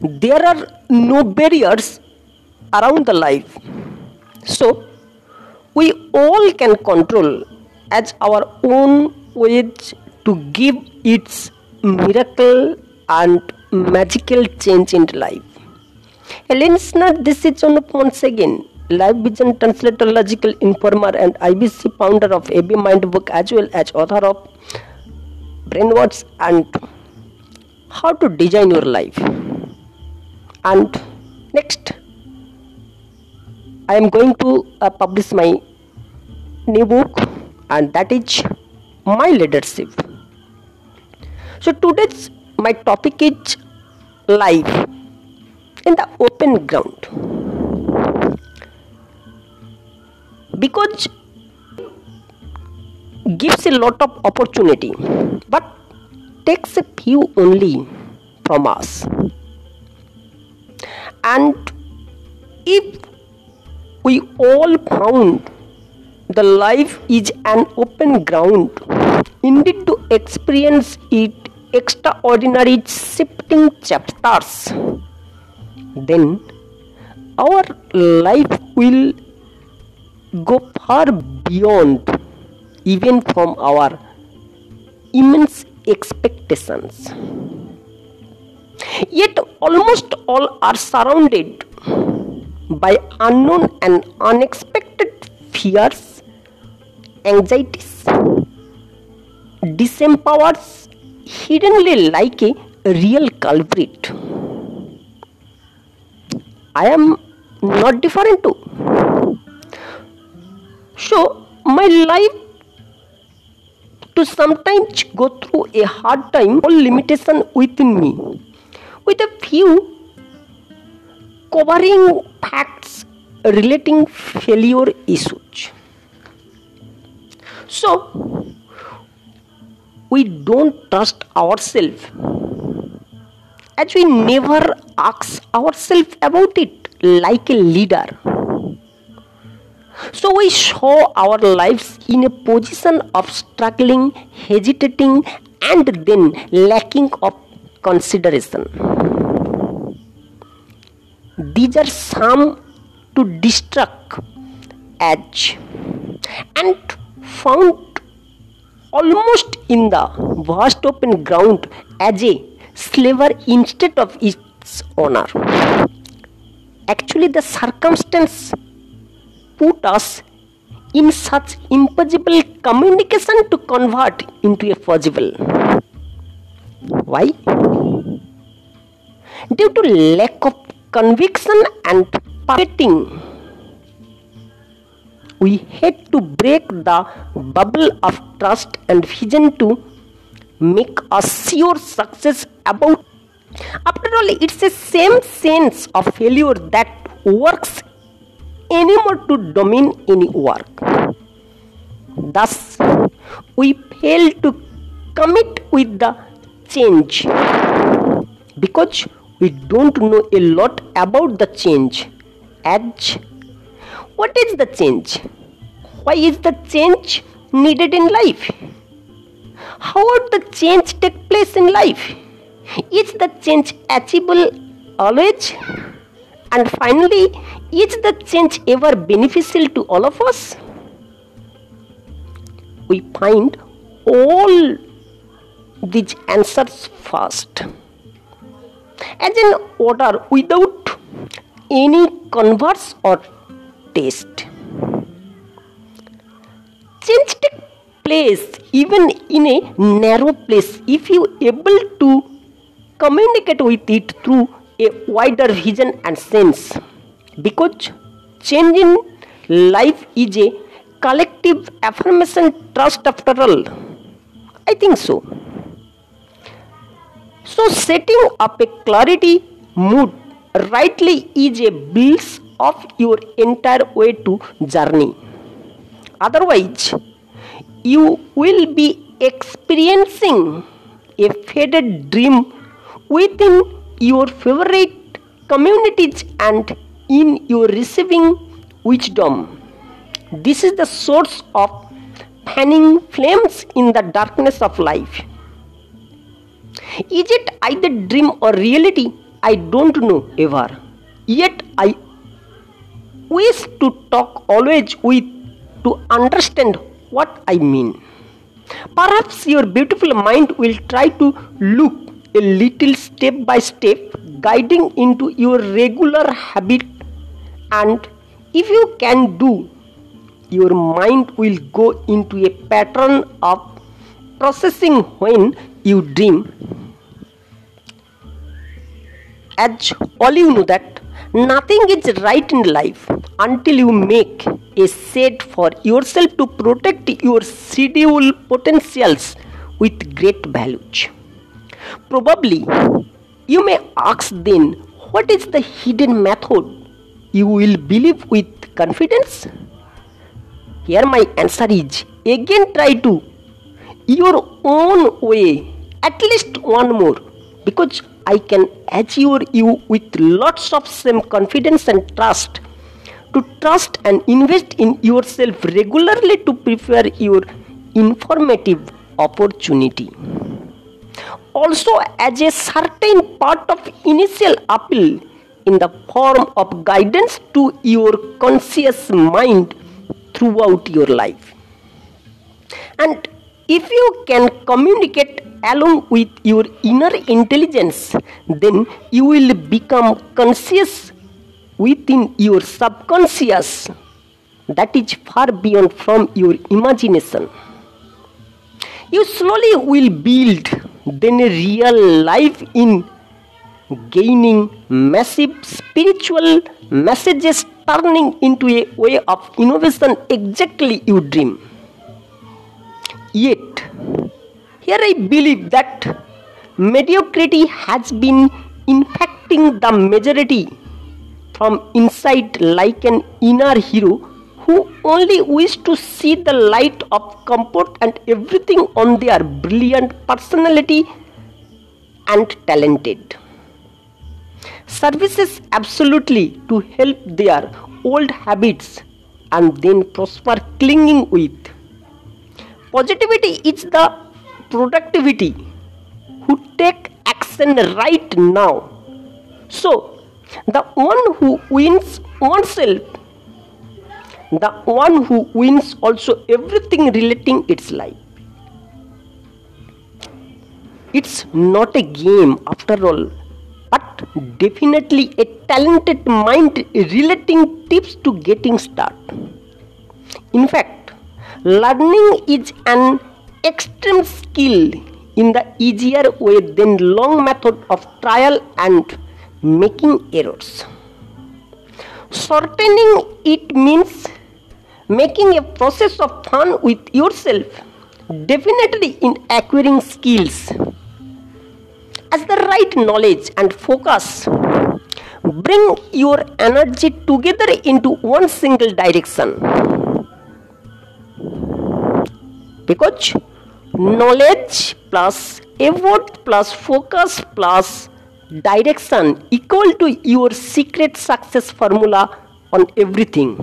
there are no barriers around the life. So, we all can control as our own ways to give its miracle and magical change in life. A listener, this is Anup once again, live vision translator, logical informer, and IBC founder of AB Mind Book, as well as author of Brainwords and How to Design Your Life. And next, I am going to uh, publish my new book, and that is My Leadership. So today's my topic is life in the open ground because gives a lot of opportunity but takes a few only from us and if we all found the life is an open ground indeed to experience it extraordinary shifting chapters. Then our life will go far beyond even from our immense expectations yet almost all are surrounded by unknown and unexpected fears anxieties disempowers hiddenly like a real culprit. I am not different too. So, my life to sometimes go through a hard time or limitation within me with a few covering facts relating failure issues. So, we don't trust ourselves as we never ask ourselves about it like a leader. So we show our lives in a position of struggling, hesitating, and then lacking of consideration. These are some to distract edge and found almost in the vast open ground as a slaver instead of its owner. Actually, the circumstance put us in such impossible communication to convert into a possible. Why? Due to lack of conviction and perfecting we had to break the bubble of trust and vision to make a sure success about. After all it's the same sense of failure that works anymore to domain any work. Thus we fail to commit with the change because we don't know a lot about the change as what is the change? Why is the change needed in life? How would the change take place in life? Is the change achievable always? And finally, is the change ever beneficial to all of us? We find all these answers first. As in order without any converse or taste. Change take place even in a narrow place if you able to communicate with it through a wider vision and sense. Because change in life is a collective affirmation trust after all. I think so so setting up a clarity mood. Rightly is a bliss of your entire way to journey. Otherwise you will be experiencing a faded dream within your favorite communities and in your receiving wisdom. This is the source of fanning flames in the darkness of life. Is it either dream or reality I don't know ever. Yet I wish to talk always with to understand what I mean. Perhaps your beautiful mind will try to look a little step by step, guiding into your regular habit, and if you can do, your mind will go into a pattern of processing when you dream. As all you know that nothing is right in life until you make a set for yourself to protect your schedule potentials with great values. Probably you may ask then what is the hidden method you will believe with confidence? Here my answer is again try to your own way at least one more because I can assure you with lots of same confidence and trust to trust and invest in yourself regularly to prepare your informative opportunity. Also, as a certain part of initial appeal in the form of guidance to your conscious mind throughout your life. And if you can communicate along with your inner intelligence, then you will become conscious within your subconscious that is far beyond from your imagination. You slowly will build then a real life in gaining massive spiritual messages turning into a way of innovation exactly you dream. Yet, here I believe that mediocrity has been infecting the majority from inside like an inner hero who only wish to see the light of comfort and everything on their brilliant personality and talented. Services absolutely to help their old habits and then prosper clinging with. Positivity is the productivity who take action right now. So, the one who wins oneself, the one who wins also everything relating its life. It's not a game after all, but definitely a talented mind relating tips to getting start In fact, learning is an extreme skill in the easier way than long method of trial and making errors. Shortening it means making a process of fun with yourself, definitely in acquiring skills. As the right knowledge and focus bring your energy together into one single direction. Because knowledge plus effort plus focus plus direction equal to your secret success formula on everything.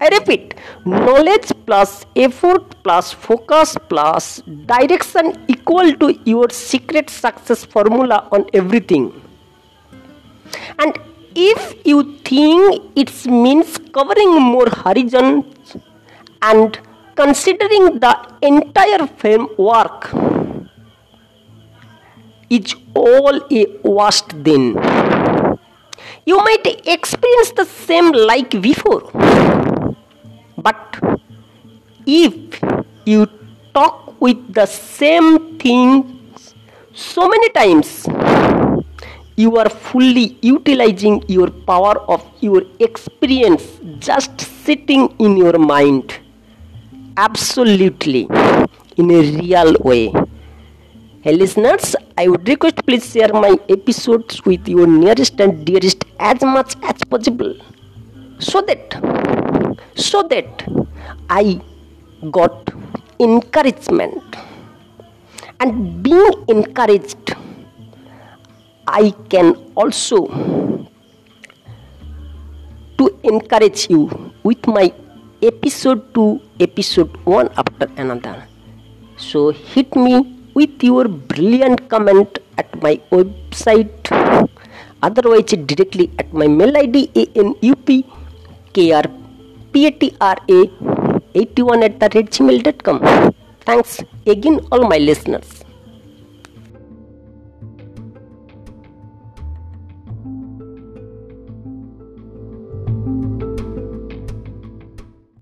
I repeat, knowledge plus effort plus focus plus direction equal to your secret success formula on everything. And if you think it means covering more horizons and considering the entire framework is all a waste then you might experience the same like before but if you talk with the same things so many times you are fully utilizing your power of your experience just sitting in your mind absolutely in a real way. Hey listeners, I would request please share my episodes with your nearest and dearest as much as possible so that so that I got encouragement and being encouraged I can also to encourage you with my episode 2 episode 1 after another. So hit me with your brilliant comment at my website. Otherwise directly at my mail id anupkrpatra81 at the red thanks again all my listeners